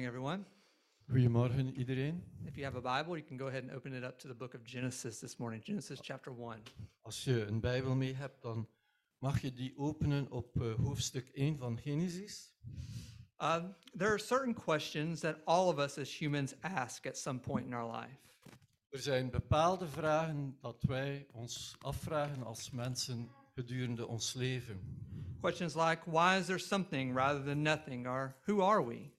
morning, everyone. Goedemorgen iedereen. If you have a Bible, you can go ahead and open it up to the book of Genesis this morning, Genesis chapter 1. Als je een Bijbel mee hebt, dan mag je die openen op eh, hoofdstuk 1 van Genesis. Uh, there are certain questions that all of us as humans ask at some point in our life. Er zijn bepaalde vragen dat wij ons afvragen als mensen gedurende ons leven. Questions like, why is there something rather than nothing? Or who are we?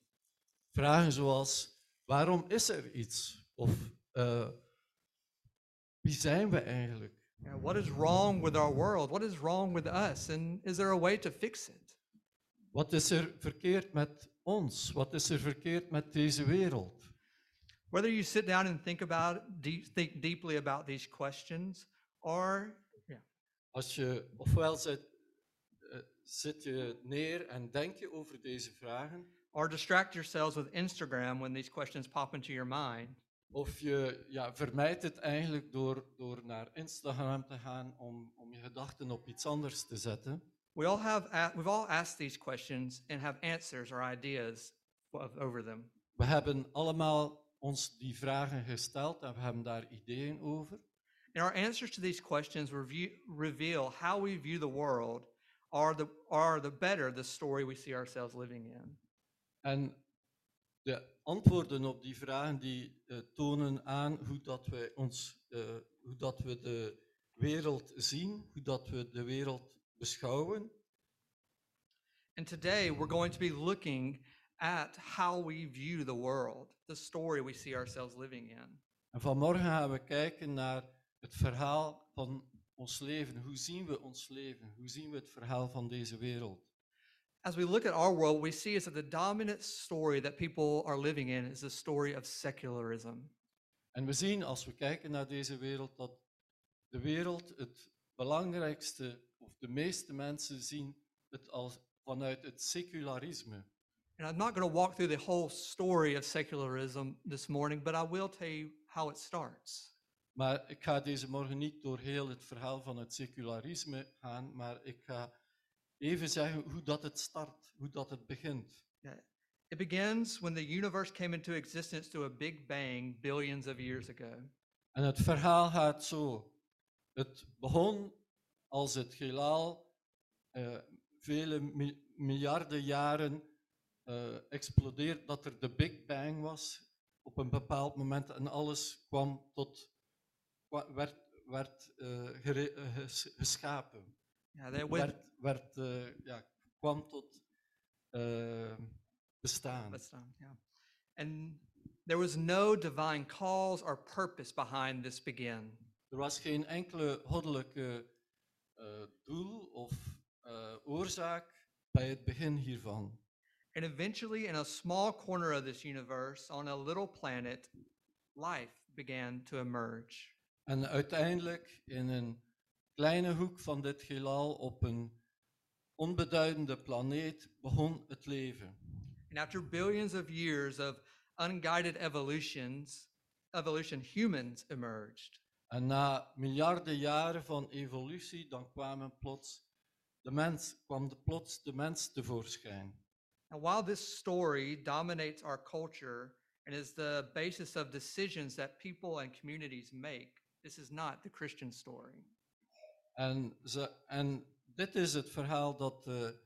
Vragen zoals, waarom is er iets? Of eh, wie zijn we eigenlijk? What is wrong with our world? What is wrong with us? And is there a way to fix it? Wat is er verkeerd met ons? Wat is er verkeerd met deze wereld? Whether you sit down and think about deep, think deeply about these questions, or Als je ofwel zit, eh, zit je neer en denk je over deze vragen, or distract yourselves with Instagram when these questions pop into your mind, of je ja, vermijdt het eigenlijk door, door naar Instagram te gaan om, om je gedachten op iets anders te zetten. we all have we've all asked these questions and have answers or ideas of, over them. We hebben allemaal ons die vragen gesteld en we hebben daar ideeën over. And our answers to these questions review, reveal how we view the world, are the are the better the story we see ourselves living in. En de antwoorden op die vragen die eh, tonen aan hoe dat wij ons, eh, hoe dat we de wereld zien, hoe dat we de wereld beschouwen. And today we're going to be looking at how we view the world, the story we see ourselves living in. En vanmorgen gaan we kijken naar het verhaal van ons leven. Hoe zien we ons leven? Hoe zien we het verhaal van deze wereld? As we look at our world, we see is that the dominant story that people are living in is the story of secularism. En we zien als we kijken naar deze wereld dat de wereld het belangrijkste, of de meeste mensen zien het als vanuit het secularisme. And I'm not going to walk through the whole story of secularism this morning, but I will tell you how it starts. Maar ik ga deze morgen niet door heel het verhaal van het secularisme gaan, maar ik ga even zeggen hoe dat het start, hoe dat het begint. It begins when the universe came into existence through a big bang billions of years ago. En het verhaal gaat zo. Het begon als het heelal eh, vele mi- miljarden jaren eh, explodeert, dat er de Big Bang was op een bepaald moment en alles kwam tot, werd, werd eh, geschapen. With, werd, werd, eh, ja, kwam tot eh, bestaan. stop, yeah. And there was no divine cause or purpose behind this begin. Er was geen enkele goddelijke eh, doel of oorzaak bij het begin hiervan. And eventually, in a small corner of this universe, on a little planet, life began to emerge. En uiteindelijk in een kleine hoek van dit heelal op een onbeduidende planeet begon het leven. And after billions of years of unguided evolutions, evolution, humans emerged. En na miljarden jaren van evolutie, dan kwamen plots de mens, kwam de plots de mens tevoorschijn. And while this story dominates our culture and is the basis of decisions that people and communities make, this is not the Christian story. En, ze, en dit is het verhaal dat de,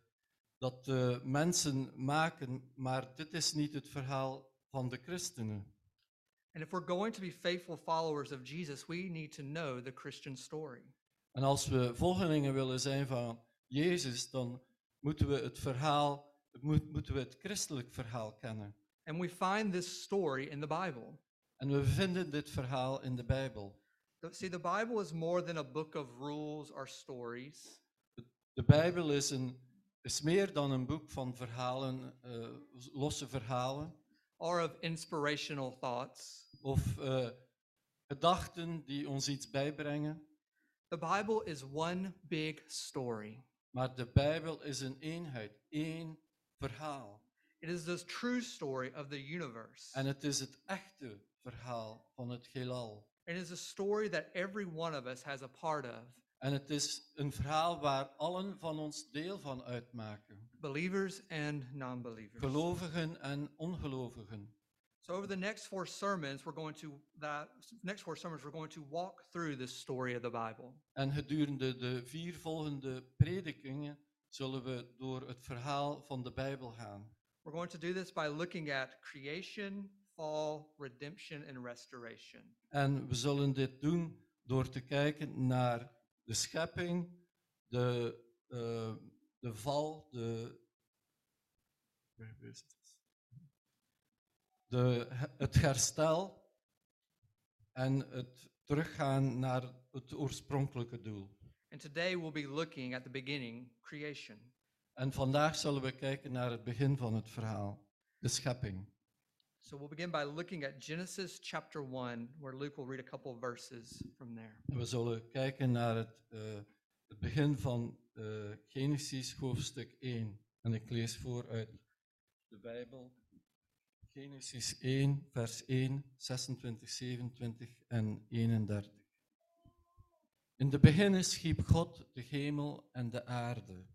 dat de mensen maken, maar dit is niet het verhaal van de christenen. And if we're going to be faithful followers of Jesus, we need to know the Christian story. En als we volgelingen willen zijn van Jezus, dan moeten we het verhaal, moet, moeten we het christelijk verhaal kennen. And we find this story in the Bible. En we vinden dit verhaal in de Bijbel. See, the Bible is more than a book of rules or stories. De Bijbel is, een, is meer dan een boek van verhalen, eh, losse verhalen, or of inspirational thoughts. of eh, gedachten die ons iets bijbrengen. The Bible is one big story. Maar de Bijbel is een eenheid, één verhaal. It is the true story of the universe. En het is het echte verhaal van het heelal. It is a story that every one of us has a part of. En het is een verhaal waar allen van ons deel van uitmaken. believers and non believers. Gelovigen en ongelovigen. So over the next four sermons, we're going to that next four sermons we're going to walk through this story of the Bible. En gedurende de vier volgende predikingen zullen we door het verhaal van de Bijbel gaan. We're going to do this by looking at creation, fall, redemption, and restoration. En we zullen dit doen door te kijken naar de schepping, de, eh, de val, de, het? de, het herstel en het teruggaan naar het oorspronkelijke doel. And today we'll be looking at the beginning, creation. En vandaag zullen we kijken naar het begin van het verhaal, de schepping. So we'll begin by looking at Genesis chapter 1, where Luke will read a couple of verses from there. We zullen kijken naar het, eh, het begin van eh, Genesis hoofdstuk 1. En ik lees voor uit de Bijbel. Genesis 1, vers 1, 26, 27 en 31. In de beginnen schiep God de hemel en de aarde.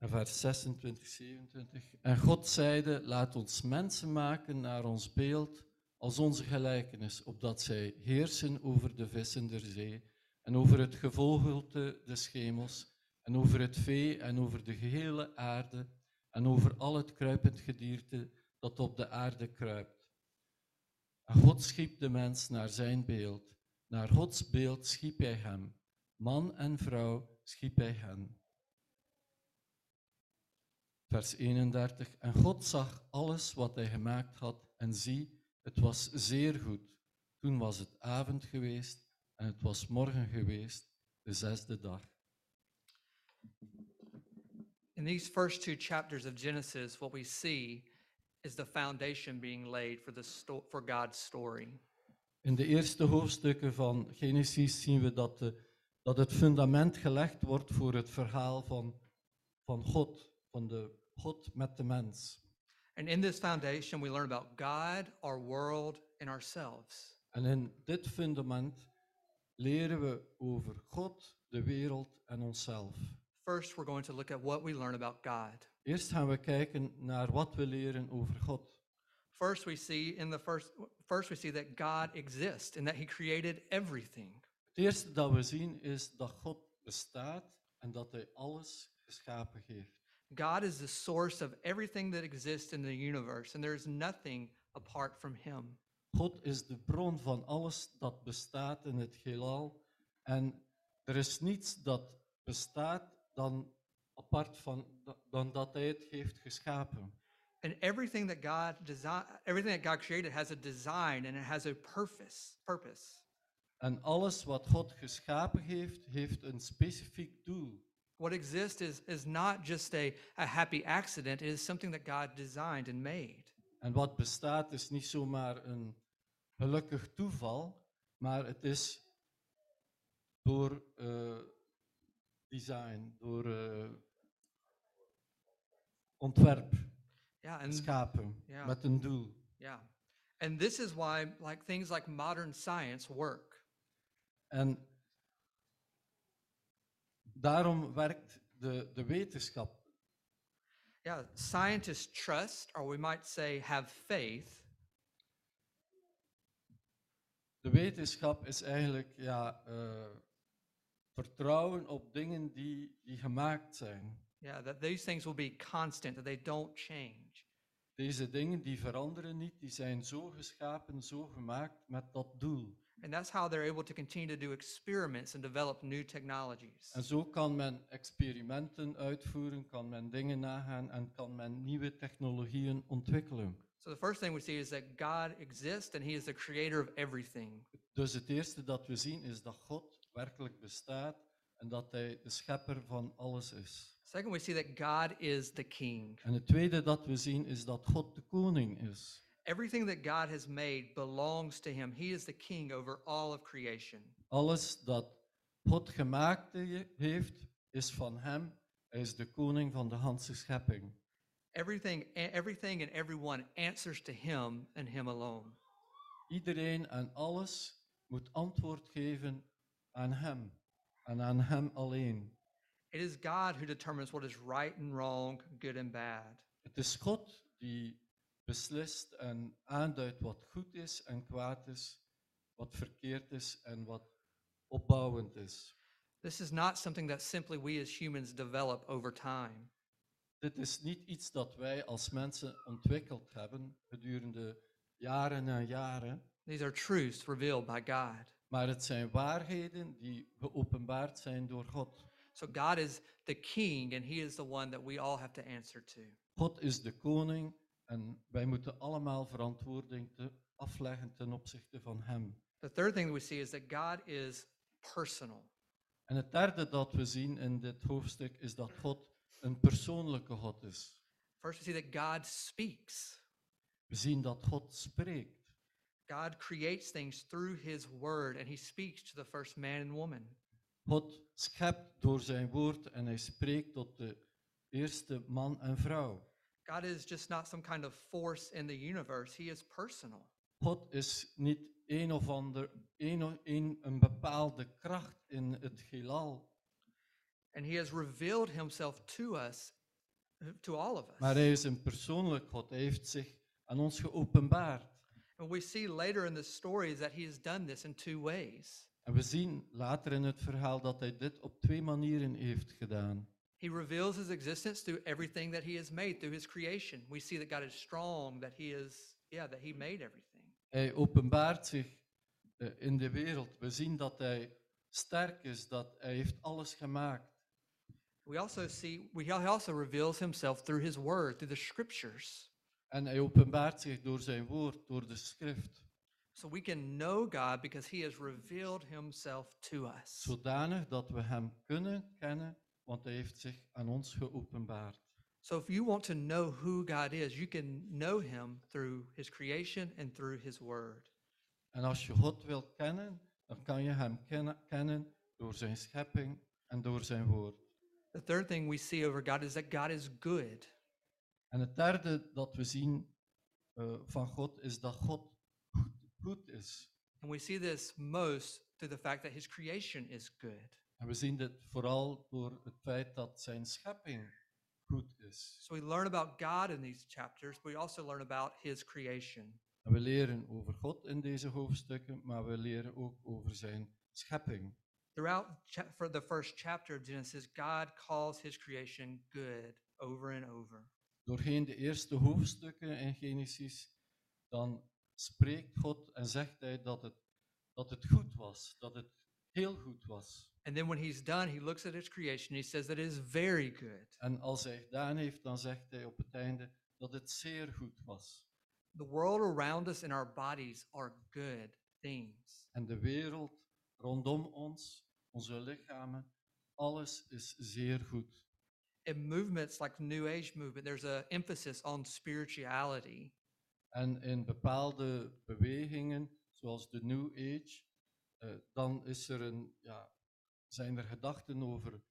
En vers 26, 27. En God zeide, laat ons mensen maken naar ons beeld, als onze gelijkenis, opdat zij heersen over de vissen der zee, en over het gevogelte des hemels, en over het vee, en over de gehele aarde, en over al het kruipend gedierte dat op de aarde kruipt. En God schiep de mens naar zijn beeld. Naar Gods beeld schiep hij hem. Man en vrouw schiep hij hen. Vers 31. En God zag alles wat hij gemaakt had, en zie, het was zeer goed. Toen was het avond geweest en het was morgen geweest, de zesde dag. In these first two chapters of Genesis, what we see is the foundation being laid for, the sto- for God's story. In de eerste hoofdstukken van Genesis zien we dat, de, dat het fundament gelegd wordt voor het verhaal van, van God, van de God met de mens. And in this foundation, we learn about God, our world, and ourselves. En in dit fundament leren we over God, de wereld en onszelf. First, we're going to look at what we learn about God. Eerst gaan we kijken naar wat we leren over God. First, we see in the first first we see that God exists and that He created everything. Het eerste dat we zien is dat God bestaat en dat Hij alles geschapen heeft. God is the source of everything that exists in the universe, and there is nothing apart from Him. God is de bron van alles dat bestaat in het heelal. En er is niets dat bestaat dan apart van da- dan dat Hij het heeft geschapen. And everything that God design, everything that God created has a design and it has a purpose. Purpose. En alles wat God geschapen heeft, heeft een specifiek doel. What exists is is not just a, a happy accident. It is something that God designed and made. En wat bestaat is niet zomaar een gelukkig toeval, maar het is door eh, design, door eh, ontwerp Yeah, and geschapen ja. met een doel. yeah, and this is why like things like modern science work. En daarom werkt de, de wetenschap. Yeah, scientists trust, or we might say have faith De wetenschap is eigenlijk ja, eh, vertrouwen op dingen die, die gemaakt zijn. Yeah, that these things will be constant, that they don't change. Deze dingen die veranderen niet, die zijn zo geschapen, zo gemaakt met dat doel. And that's how they're able to continue to do experiments and develop new technologies. En zo kan men experimenten uitvoeren, kan men dingen nagaan en kan men nieuwe technologieën ontwikkelen. So the first thing we see is that God exists and he is the creator of everything. Dus het eerste dat we zien is dat God werkelijk bestaat en dat Hij de schepper van alles is. Second, we see that God is the king. En het tweede dat we zien is dat God de koning is. Everything that God has made belongs to him. He is the king over all of creation. Alles dat God gemaakt heeft, is van Hem. Hij is de koning van de ganse schepping. Everything, everything and everyone answers to him and him alone. Iedereen en alles moet antwoord geven aan Hem en aan Hem alleen. It is God who determines what is right and wrong, good and bad. Het is God die beslist en aanduidt wat goed is en kwaad is, wat verkeerd is en wat opbouwend is. This is not something that simply we as humans develop over time. Dit is niet iets dat wij als mensen ontwikkeld hebben gedurende jaren en jaren, These are truths revealed by God. maar het zijn waarheden die geopenbaard zijn door God. So God is the king, and he is the one that we all have to answer to. God is de koning en wij moeten allemaal verantwoording te afleggen ten opzichte van Hem. The third thing we see is that God is personal. En het derde dat we zien in dit hoofdstuk is dat God een persoonlijke God is. First, we see that God speaks. We zien dat God spreekt. God creates things through his word, and he speaks to the first man and woman. God schept door zijn woord en hij spreekt tot de eerste man en vrouw. God is just not some kind of force in the universe, he is personal. God is niet een of ander, een, of- een, een bepaalde kracht in het heelal, And he has revealed himself to us, to all of us. maar hij is een persoonlijk God. Hij heeft zich aan ons geopenbaard. And we see later in the stories that he has done this in two ways. En we zien later in het verhaal dat hij dit op twee manieren heeft gedaan. He reveals his existence through everything that he has made, through his creation. We see that God is strong, that he is, yeah, that he made everything. Hij openbaart zich eh, in de wereld. We zien dat hij sterk is, dat hij heeft alles gemaakt. We also see, we, he also reveals himself through his word, through the scriptures. En hij openbaart zich door zijn woord, door de schrift. So we can know God because he has revealed himself to us. Zodanig dat we hem kunnen kennen, want hij heeft zich aan ons geopenbaard. So if you want to know who God is, you can know him through his creation and through his word. En als je God wil kennen, dan kan je hem kennen, kennen door zijn schepping en door zijn woord. The third thing we see over God is that God is good. En het derde dat we zien eh, van God is dat God goed, goed is. And we see this most through the fact that his creation is good. En we zien dit vooral door het feit dat zijn schepping goed is. So we learn about God in these chapters, but we also learn about his creation. En we leren over God in deze hoofdstukken, maar we leren ook over zijn schepping. Throughout for the first chapter of Genesis, God calls his creation good over and over. Doorheen de eerste hoofdstukken in Genesis, dan spreekt God en zegt hij dat het, dat het goed was, dat het heel goed was. And then when he's done, he looks at his creation, he says that it is very good. En als hij gedaan heeft, dan zegt hij op het einde dat het zeer goed was. The world around us and our bodies are good things. En de wereld rondom ons, onze lichamen, alles is zeer goed. In movements like the New Age movement, there's an emphasis on spirituality. En in bepaalde bewegingen, zoals de New Age, eh, dan is er een, ja, zijn er gedachten over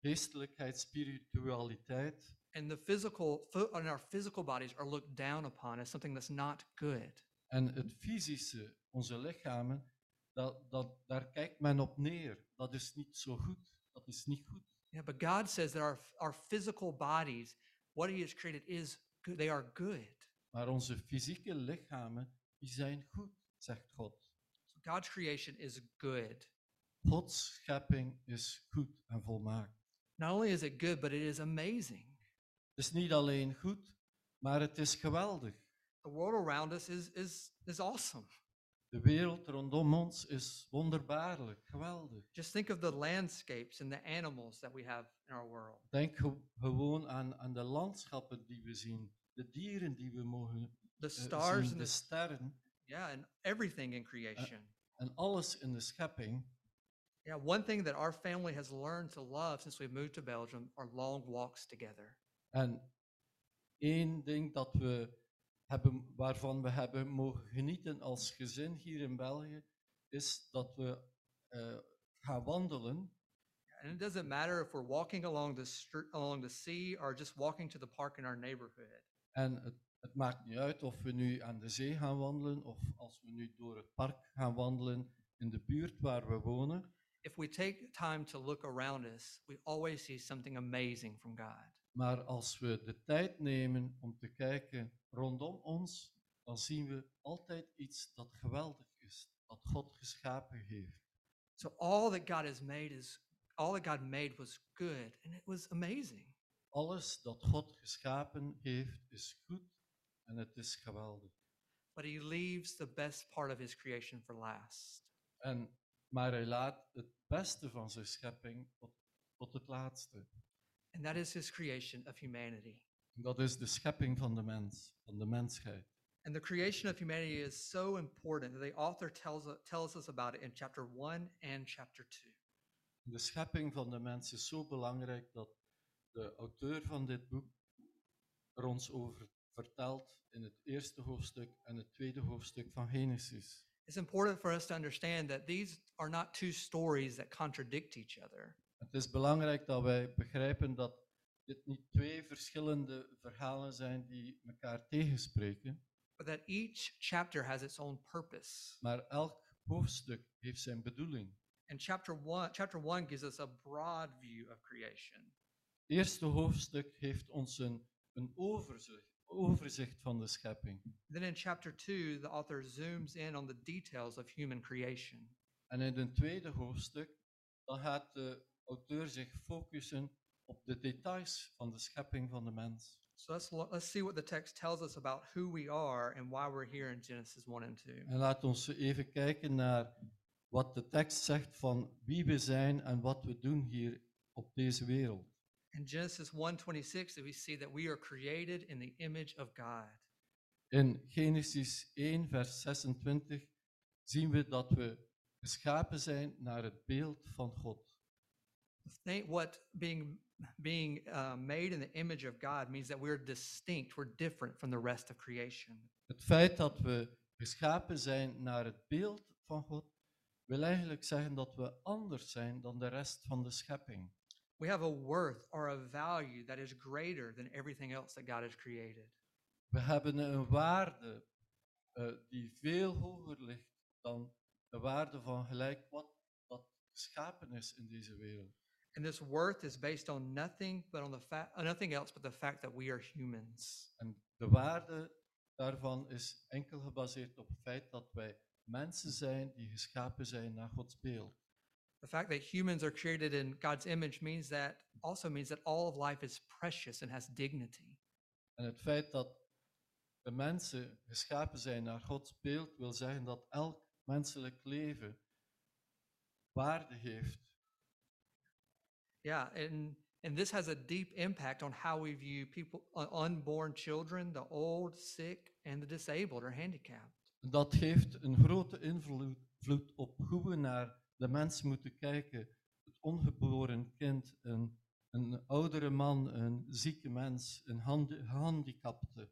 geestelijkheid, spiritualiteit. And the physical, and our physical bodies are looked down upon as something that's not good. En het fysische, onze lichamen, dat, dat, daar kijkt men op neer. Dat is niet zo goed. Dat is niet goed. Yeah, but God says that our, our physical bodies, what He has created, is good. They are good. Maar onze fysieke lichamen, die zijn goed, zegt God. So God's creation is good. Gods schepping is goed en volmaakt. Not only is it good, but it is amazing. Het is niet alleen goed, maar het is geweldig. The world around us is, is, is awesome. De wereld rondom ons is wonderbaarlijk, geweldig. Just think of the landscapes and the animals that we have in our world. Denk ge- gewoon aan, aan de landschappen die we zien, de dieren die we mogen The eh, stars zien, and de the, sterren yeah, and everything in creation. en alles in de schepping. Yeah, one thing that our family has learned to love since we moved to Belgium are long walks together. En één ding dat we hebben, waarvan we hebben mogen genieten als gezin hier in België, is dat we eh, gaan wandelen. And it doesn't matter if we're walking along the street, along the sea, or just walking to the park in our neighborhood. En het, het maakt niet uit of we nu aan de zee gaan wandelen of als we nu door het park gaan wandelen in de buurt waar we wonen. If we take time to look around us, we always see something amazing from God. Maar als we de tijd nemen om te kijken rondom ons, dan zien we altijd iets dat geweldig is, dat God geschapen heeft. So all that God has made is all that God made was good and it was amazing. Alles dat God geschapen heeft is goed en het is geweldig. But he leaves the best part of his creation for last. En, maar hij laat het beste van zijn schepping tot, tot het laatste. And that is his creation of humanity. En dat is de schepping van de mens, van de mensheid. And the creation of humanity is so important that the author tells, tells us about it in chapter 1 and chapter 2. De schepping van de mens is zo belangrijk dat de auteur van dit boek er ons over vertelt in het eerste hoofdstuk en het tweede hoofdstuk van Genesis. It's important for us to understand that these are not two stories that contradict each other. Het is belangrijk dat wij begrijpen dat dit niet twee verschillende verhalen zijn die elkaar tegenspreken, but that each chapter has its own purpose. maar elk hoofdstuk heeft zijn bedoeling. And chapter one, chapter one gives us a broad view of creation. Het eerste hoofdstuk heeft ons een, een overzicht, overzicht van de schepping. Then in chapter two, the author zooms in on the details of human creation. En in het tweede hoofdstuk, dan gaat de auteur zich focussen op de details van de schepping van de mens. So let's let's see what the text tells us about who we are and why we're here in Genesis 1 and 2. En laat ons even kijken naar wat de tekst zegt van wie we zijn en wat we doen hier op deze wereld. In Genesis 1:26, we see that we are created in the image of God. In Genesis 1, vers 26 zien we dat we geschapen zijn naar het beeld van God. Think what being being uh, made in the image of God means that we're distinct, we're different from the rest of creation. Het feit dat we geschapen zijn naar het beeld van God wil eigenlijk zeggen dat we anders zijn dan de rest van de schepping. We have a worth or a value that is greater than everything else that God has created. We hebben een waarde eh, die veel hoger ligt dan de waarde van gelijk wat, wat geschapen is in deze wereld. And this worth is based on nothing but on the fact uh, nothing else but the fact that we are humans. En de waarde daarvan is enkel gebaseerd op het feit dat wij mensen zijn die geschapen zijn naar Gods beeld. The fact that humans are created in God's image means that also means that all of life is precious and has dignity. En het feit dat de mensen geschapen zijn naar Gods beeld wil zeggen dat elk menselijk leven waarde heeft. Yeah, and and this has a deep impact on how we view people uh, unborn children, the old, sick, and the disabled or handicapped. En Dat heeft een grote invloed op hoe we naar de mens moeten kijken. Het ongeboren kind, een, een oudere man, een zieke mens, een handi- gehandicapte.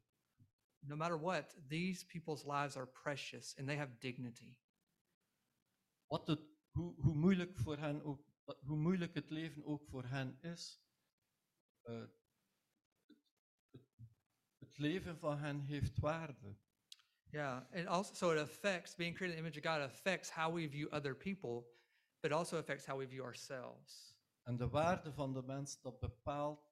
No matter what, these people's lives are precious and they have dignity. Wat het, hoe, hoe, moeilijk voor hen ook, hoe moeilijk het leven ook voor hen is, het, het, het leven van hen heeft waarde. Yeah, and also so it affects being created in the image of God affects how we view other people, but also affects how we view ourselves. En de waarde van de mens, dat bepaalt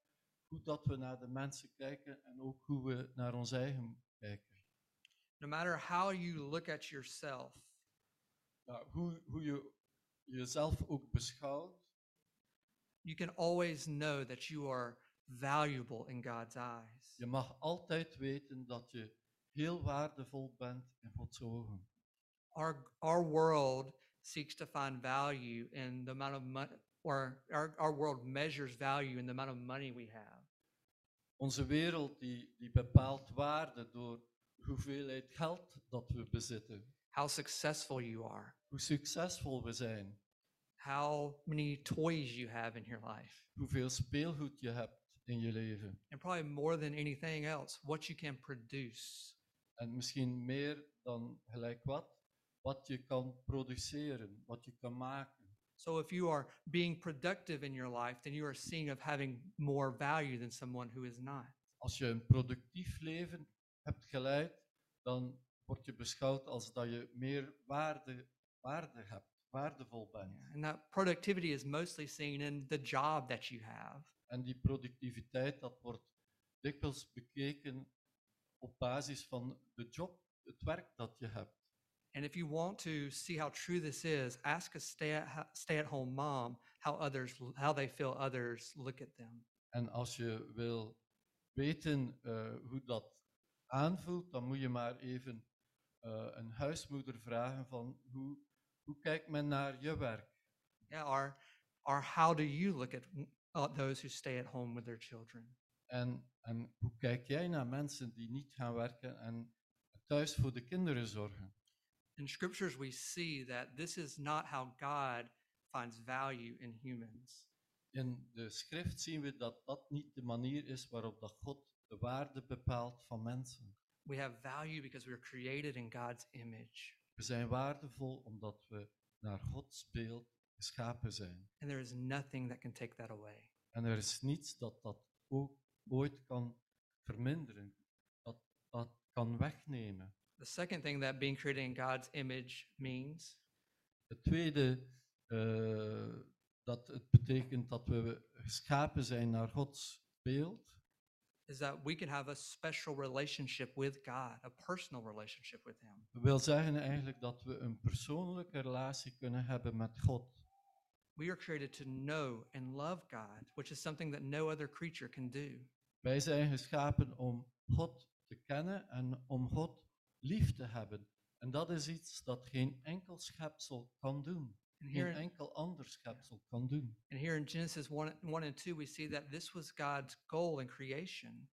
hoe dat we naar de mensen kijken en ook hoe we naar ons eigen kijken. No matter how you look at yourself, Ja, hoe, hoe je jezelf ook beschouwt, you can always know that you are valuable in God's eyes. je mag altijd weten dat je heel waardevol bent in Gods ogen. Our our world seeks to find value in the amount of money, or our, our world measures value in the amount of money we have. Onze wereld die, die bepaalt waarde door hoeveelheid geld dat we bezitten, How successful you are, hoe succesvol we zijn, how many toys you have in your life, hoeveel speelgoed je hebt in je leven. and probably more than anything else, what you can produce. En misschien meer dan gelijk wat, wat je kan produceren, wat je kan maken. So if you are being productive in your life, then you are seeing of having more value than someone who is not. Als je een productief leven hebt geleid, dan word je beschouwd als dat je meer waarde, waarde hebt, waardevol bent. Yeah, And that productivity is mostly seen in the job that you have. En die productiviteit, dat wordt dikwijls bekeken op basis van de job, het werk dat je hebt. And if you want to see how true this is, ask a stay at, home mom how others how they feel others look at them. En als je wil weten eh, hoe dat aanvoelt, dan moet je maar even eh, een huismoeder vragen van hoe, hoe kijkt men naar je werk? Yeah, or or how do you look at uh, those who stay at home with their children? En, en hoe kijk jij naar mensen die niet gaan werken en thuis voor de kinderen zorgen? In scriptures, we see that this is not how God finds value in humans. In de schrift zien we dat dat niet de manier is waarop dat God de waarde bepaalt van mensen. We have value because we are created in God's image, We zijn waardevol omdat we naar Gods beeld geschapen zijn. and there is nothing that can take that away. En er is niets dat dat ook ooit kan verminderen, dat dat kan wegnemen. The second thing that being created in God's image means Het tweede, eh, dat het betekent dat we geschapen zijn naar Gods beeld, is that we can have a special relationship with God, a personal relationship with Him. Dat wil zeggen eigenlijk dat we een persoonlijke relatie kunnen hebben met God. We are created to know and love God, which is something that no other creature can do. Wij zijn geschapen om God te kennen en om God lief te hebben. En dat is iets dat geen enkel schepsel kan doen. And Geen here, in, enkel ander schepsel kan doen. and here in Genesis 1, 1 and 2, we see that this was God's goal in creation.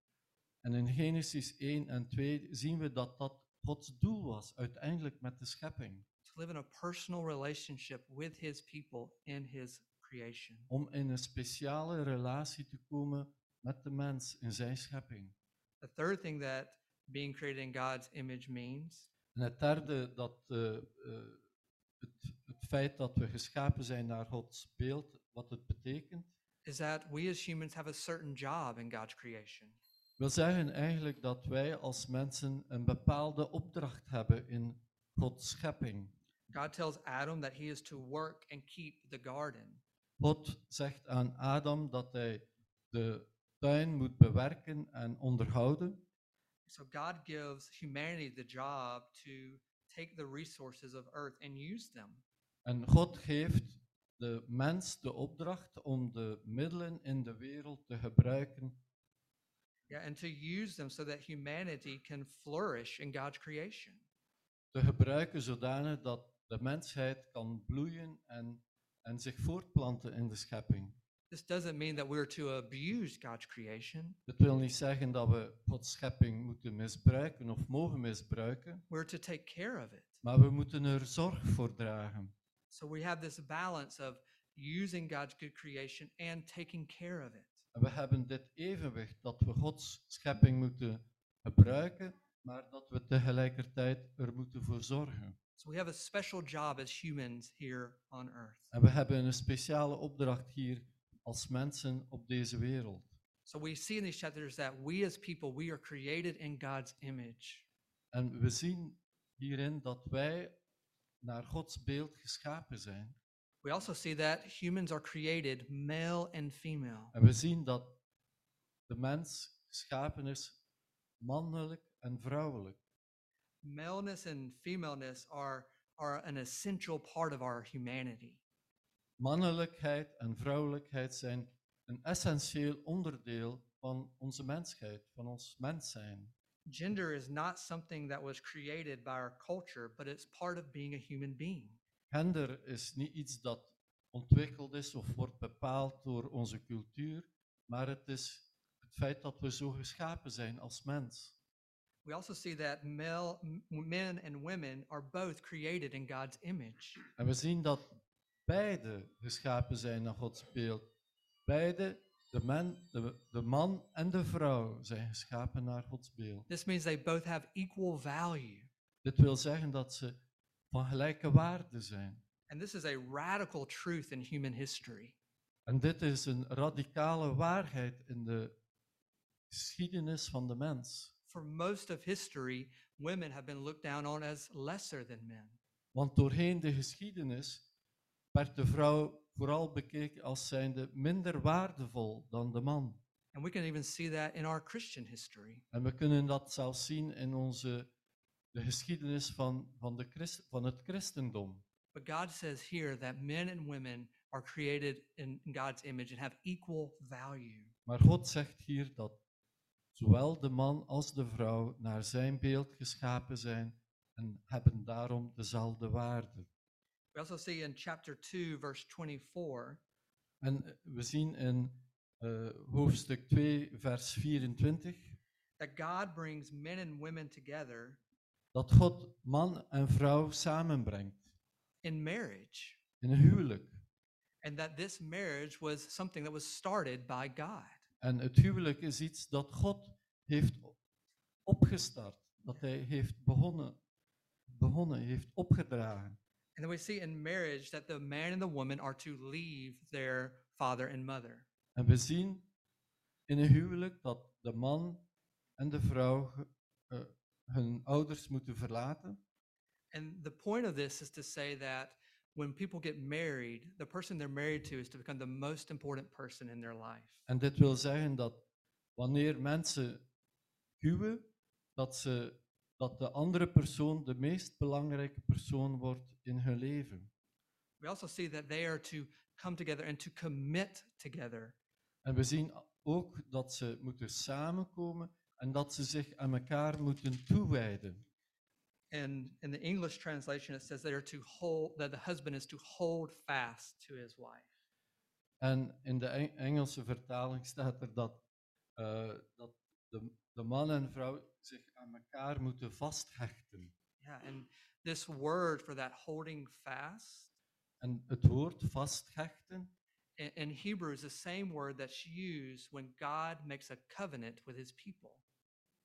En in Genesis 1 en 2 zien we dat dat Gods doel was, uiteindelijk met de schepping. To live in a personal relationship with His people in His creation. Om in een speciale relatie te komen met de mens in zijn schepping. The third thing that being created in God's image means En het derde, dat eh, eh, het, het feit dat we geschapen zijn naar Gods beeld, wat het betekent, is that we as humans have a certain job in God's creation. wil zeggen eigenlijk dat wij als mensen een bepaalde opdracht hebben in Gods schepping. God tells Adam that he is to work and keep the garden. God zegt aan Adam dat hij de tuin moet bewerken en onderhouden. So God gives humanity the job to take the resources of earth and use them. En God geeft de mens de opdracht om de middelen in de wereld te gebruiken Yeah, and to use them so that humanity can flourish in God's creation. te gebruiken zodanig dat de mensheid kan bloeien en, en zich voortplanten in de schepping. This doesn't mean that we're to abuse God's creation. Dat wil niet zeggen dat we Gods schepping moeten misbruiken of mogen misbruiken, We're to take care of it. maar we moeten er zorg voor dragen. So we have this balance of using God's good creation and taking care of it. En we hebben dit evenwicht dat we Gods schepping moeten gebruiken, maar dat we tegelijkertijd er moeten voor zorgen. So we have a special job as humans here on earth. En we hebben een speciale opdracht hier als mensen op deze wereld. So we see in these chapters that we as people, we are created in God's image. En we zien hierin dat wij naar Gods beeld geschapen zijn. We also see that humans are created male and female. En we zien dat de mens geschapen is mannelijk en vrouwelijk. Maleness and femaleness are, are an essential part of our humanity. Mannelijkheid en vrouwelijkheid zijn een essentieel onderdeel van onze mensheid, van ons mens zijn. Gender is not something that was created by our culture, but it's part of being a human being. Gender is niet iets dat ontwikkeld is of wordt bepaald door onze cultuur, maar het is het feit dat we zo geschapen zijn als mens. We also see that male, men and women are both created in God's image. En we zien dat beide geschapen zijn naar Gods beeld. Beide, de, man, de, de man en de vrouw, zijn geschapen naar Gods beeld. This means they both have equal value. Dit wil zeggen dat ze van gelijke waarde zijn. And this is a radical truth in human history. En dit is een radicale waarheid in de geschiedenis van de mens. For most of history, women have been looked down on as lesser than men. Want doorheen de geschiedenis werd de vrouw vooral bekeken als zijnde minder waardevol dan de man. And we can even see that in our Christian history. En we kunnen dat zelfs zien in onze, de geschiedenis van, van, de Christ, van het christendom. But God says here that men and women are created in God's image and have equal value. Maar God zegt hier dat zowel de man als de vrouw naar zijn beeld geschapen zijn en hebben daarom dezelfde waarde. We also see in chapter 2, verse 24, En we zien in eh, hoofdstuk 2, vers 24, that God brings men and women together dat God man en vrouw samenbrengt in marriage. in een huwelijk. And that this marriage was something that was started by God. En het huwelijk is iets dat God heeft opgestart, dat hij heeft begonnen, begonnen heeft opgedragen. And then we see in marriage that the man and the woman are to leave their father and mother. En we zien in een huwelijk dat de man en de vrouw eh, hun ouders moeten verlaten. And the point of this is to say that when people get married, the person they're married to is to become the most important person in their life. En dit wil zeggen dat wanneer mensen huwen, dat, ze, dat de andere persoon de meest belangrijke persoon wordt in hun leven. We also see that they are to come together and to commit together. En we zien ook dat ze moeten samenkomen en dat ze zich aan elkaar moeten toewijden. And in the English translation, it says they are to hold, that the husband is to hold fast to his wife. En in de Eng- Engelse vertaling staat er dat, eh, dat de, de man en vrouw zich aan elkaar moeten vasthechten. Yeah, and this word for that holding fast En het woord vasthechten in, in Hebrew is the same word that's used when God makes a covenant with his people.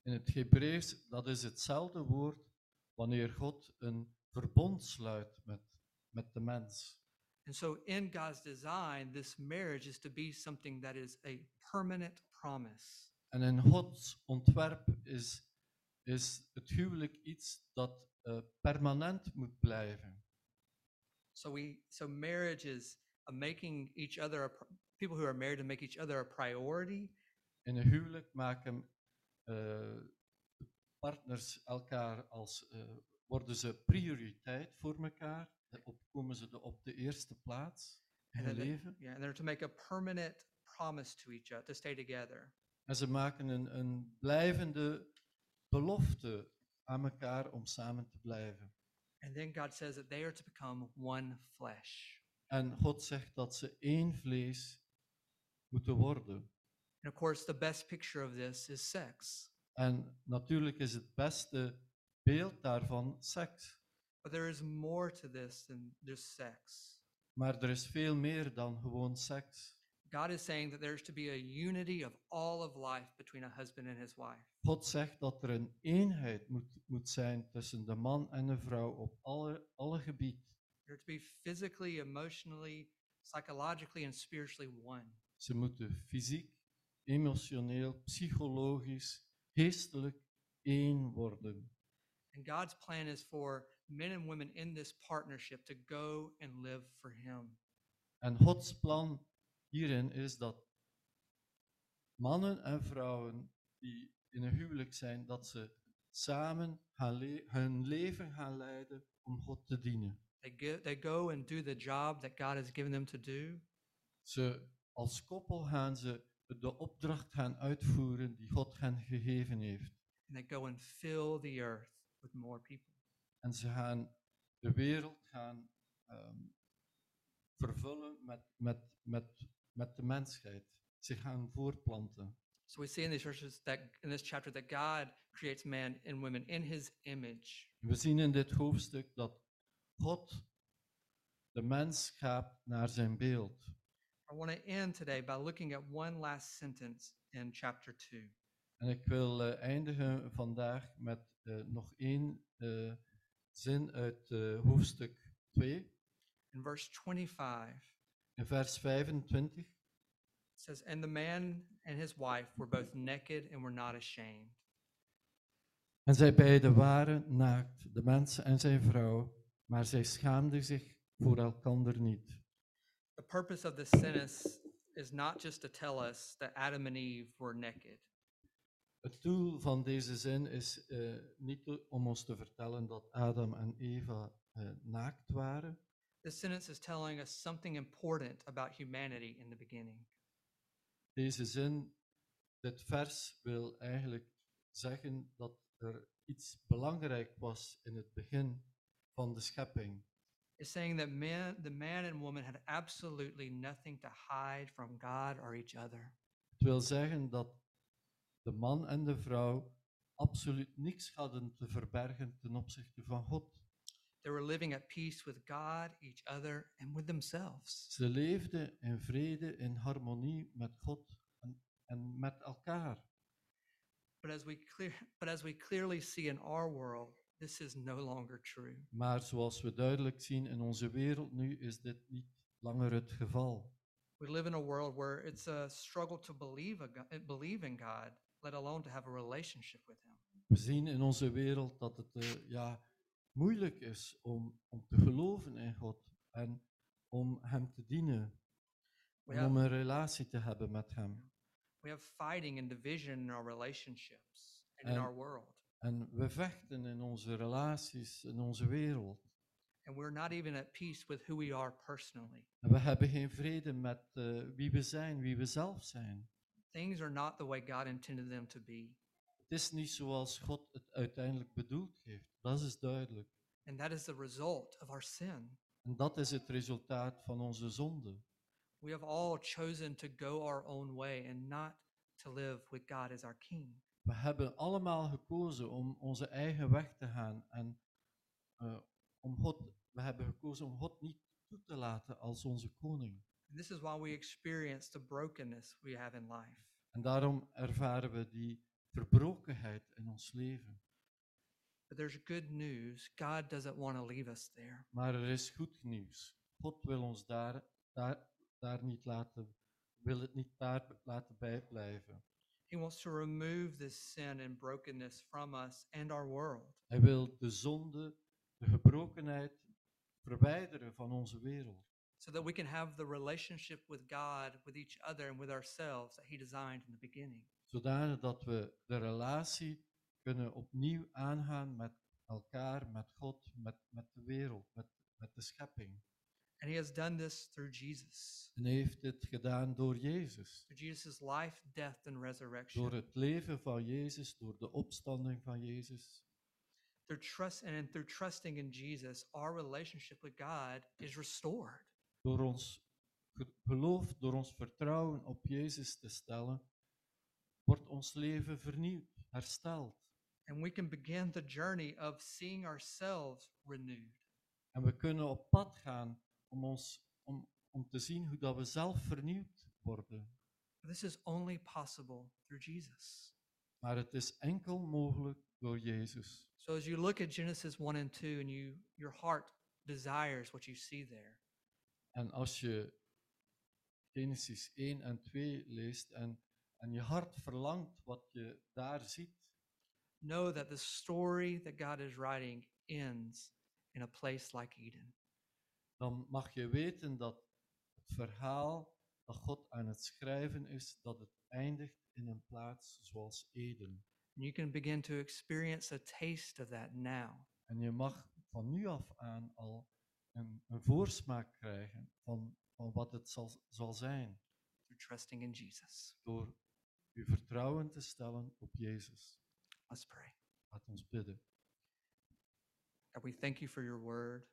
in het Hebreeuws, dat is hetzelfde woord wanneer God een verbond sluit met, met de mens. And so in God's design, this marriage is to be something that is a permanent promise. En in Gods ontwerp is, is het huwelijk iets dat eh, permanent moet blijven. So we so marriage is a making each other a, people who are married to make each other a priority In een huwelijk maken eh, partners elkaar als, eh, worden ze prioriteit voor elkaar, op, komen ze de, op de eerste plaats in hun then they- leven. yeah, and they're to make a permanent promise to each other to stay together. En ze maken een, een blijvende belofte aan elkaar om samen te blijven. And then God says that they are to become one flesh. En God zegt dat ze één vlees moeten worden. And of course, the best picture of this is sex. En natuurlijk is het beste beeld daarvan seks. But there is more to this than just sex. Maar er is veel meer dan gewoon seks. God is saying that there's to be a unity of all of life between a husband and his wife. God zegt dat er een eenheid moet, moet zijn tussen de man en de vrouw op alle, alle gebied. They're to be physically, emotionally, psychologically, and spiritually one. Ze moeten fysiek, emotioneel, psychologisch, geestelijk één worden. And God's plan is for men and women in this partnership to go and live for Him. En Gods plan hierin is dat mannen en vrouwen die in een huwelijk zijn, dat ze samen le- hun leven gaan leiden om God te dienen. They, go, they go and do the job that God has given them to do. Ze, als koppel gaan ze de opdracht gaan uitvoeren die God hen gegeven heeft. And they go and fill the earth with more people. En ze gaan de wereld gaan ehm, vervullen met, met, met, met de mensheid. Ze gaan voortplanten. So we see in these verses that in this chapter that God creates man and women in His image. We zien in dit hoofdstuk dat God de mens schaapt naar zijn beeld. I want to end today by looking at one last sentence in chapter 2. En ik wil eh, eindigen vandaag met eh, nog één eh, zin uit hoofdstuk 2. In verse 25, In vers 25. it says, And the man and his wife were both naked and were not ashamed. En zij beiden waren naakt, de mens en zijn vrouw, maar zij schaamden zich voor elkander niet. The purpose of this sentence is not just to tell us that Adam and Eve were naked. Het doel van deze zin is eh, niet om ons te vertellen dat Adam en Eva eh, naakt waren. This sentence is telling us something important about humanity in the beginning. Deze zin, dit vers wil eigenlijk zeggen dat er iets belangrijk was in het begin van de schepping. It's saying that man, the man and woman had absolutely nothing to hide from God or each other. Het wil zeggen dat de man en de vrouw absoluut niks hadden te verbergen ten opzichte van God. They were living at peace with God, each other, and with themselves. Ze leefden in vrede, in harmonie met God en, en met elkaar. But as we clear, but as we clearly see in our world, this is no longer true. Maar zoals we duidelijk zien in onze wereld nu, is dit niet langer het geval. We live in a world where it's a struggle to believe, a, uh, believe in God, let alone to have a relationship with Him. We zien in onze wereld dat het eh, ja, moeilijk is om, om te geloven in God en om Hem te dienen. We En om have, een relatie te hebben met Hem. we have fighting and division in our relationships and in And- our world. En we vechten in onze relaties, in onze wereld. And we're not even at peace with who we are personally. En we hebben geen vrede met eh, wie we zijn, wie we zelf zijn. Things are not the way God intended them to be. Het is niet zoals God het uiteindelijk bedoeld heeft. Dat is duidelijk. And that is the result of our sin. En dat is het resultaat van onze zonde. We have all chosen to go our own way and not to live with God as our King. We hebben allemaal gekozen om onze eigen weg te gaan en eh, om God, we hebben gekozen om God niet toe te laten als onze koning. And this is why we experience the brokenness we have in life. En daarom ervaren we die verbrokenheid in ons leven. But there's good news. God doesn't want to leave us there. Maar er is goed nieuws. God wil ons daar, daar, daar niet laten, wil het niet daar laten bijblijven. He wants to remove this sin and brokenness from us and our world. Hij wil de zonde, de gebrokenheid verwijderen van onze wereld. so that we can have the relationship with God, with each other, and with ourselves that He designed in the beginning. Zodanig dat we de relatie kunnen opnieuw aangaan met elkaar, met God, met, met de wereld, met, met de schepping. And He has done this through Jesus, En hij heeft dit gedaan door Jezus. through Jesus' life, death, and resurrection. Door het leven van Jezus, door de opstanding van Jezus. Through trust and through trusting in Jesus, our relationship with God is restored. Door ons ge- geloof, door ons vertrouwen op Jezus te stellen, wordt ons leven vernieuwd, hersteld. And we can begin the journey of seeing ourselves renewed. En we kunnen op pad gaan om, ons, om, om te zien hoe dat we zelf vernieuwd worden. This is only possible through Jesus. Maar het is enkel mogelijk door Jezus. So as you look at Genesis 1 and 2 and you your heart desires what you see there. En als je Genesis 1 en 2 leest en, en je hart verlangt wat je daar ziet, know that the story that God is writing ends in a place like Eden. dan mag je weten dat het verhaal dat God aan het schrijven is, dat het eindigt in een plaats zoals Eden. And you can begin to experience a taste of that now. En je mag van nu af aan al een, een voorsmaak krijgen van, van wat het zal, zal zijn, through trusting in Jesus. door je vertrouwen te stellen op Jezus. Let's pray. Laat ons bidden. God, we thank you for your word.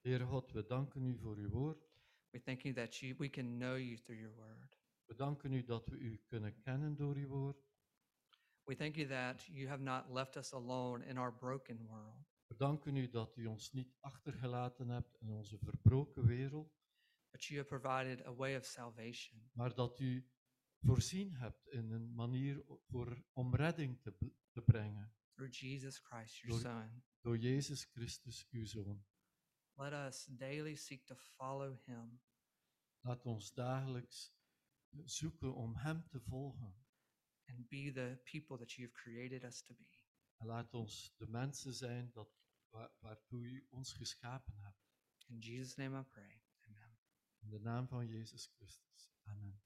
Heere God, we danken u voor uw woord. We thank you that you, we can know you through your word. We danken u dat we u kunnen kennen door uw woord. We thank you that you have not left us alone in our broken world, We danken u dat u ons niet achtergelaten hebt in onze verbroken wereld, but you have provided a way of salvation. maar dat u voorzien hebt in een manier voor, om redding te, brengen through Jesus Christ, your Door- Son. door Jezus Christus, uw Zoon. Let us daily seek to follow him Laat ons dagelijks zoeken om Hem te volgen. and be the people that you have created us to be. En laat ons de mensen zijn dat, waar, waartoe U ons geschapen hebt. In Jesus' name I pray. Amen. In de naam van Jezus Christus. Amen.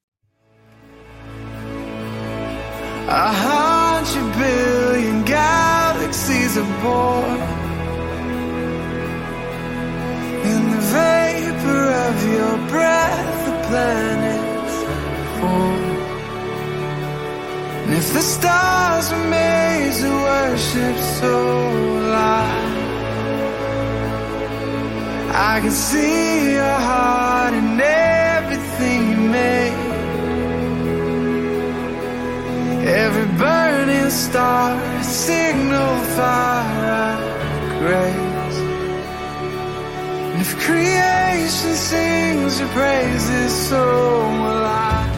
A hundred billion galaxies are born In the vapor of your breath, the planets form. And if the stars were made to worship so light, I. Can see your heart in Every burning star, signal fire grace. And if creation sings your praises, so will I.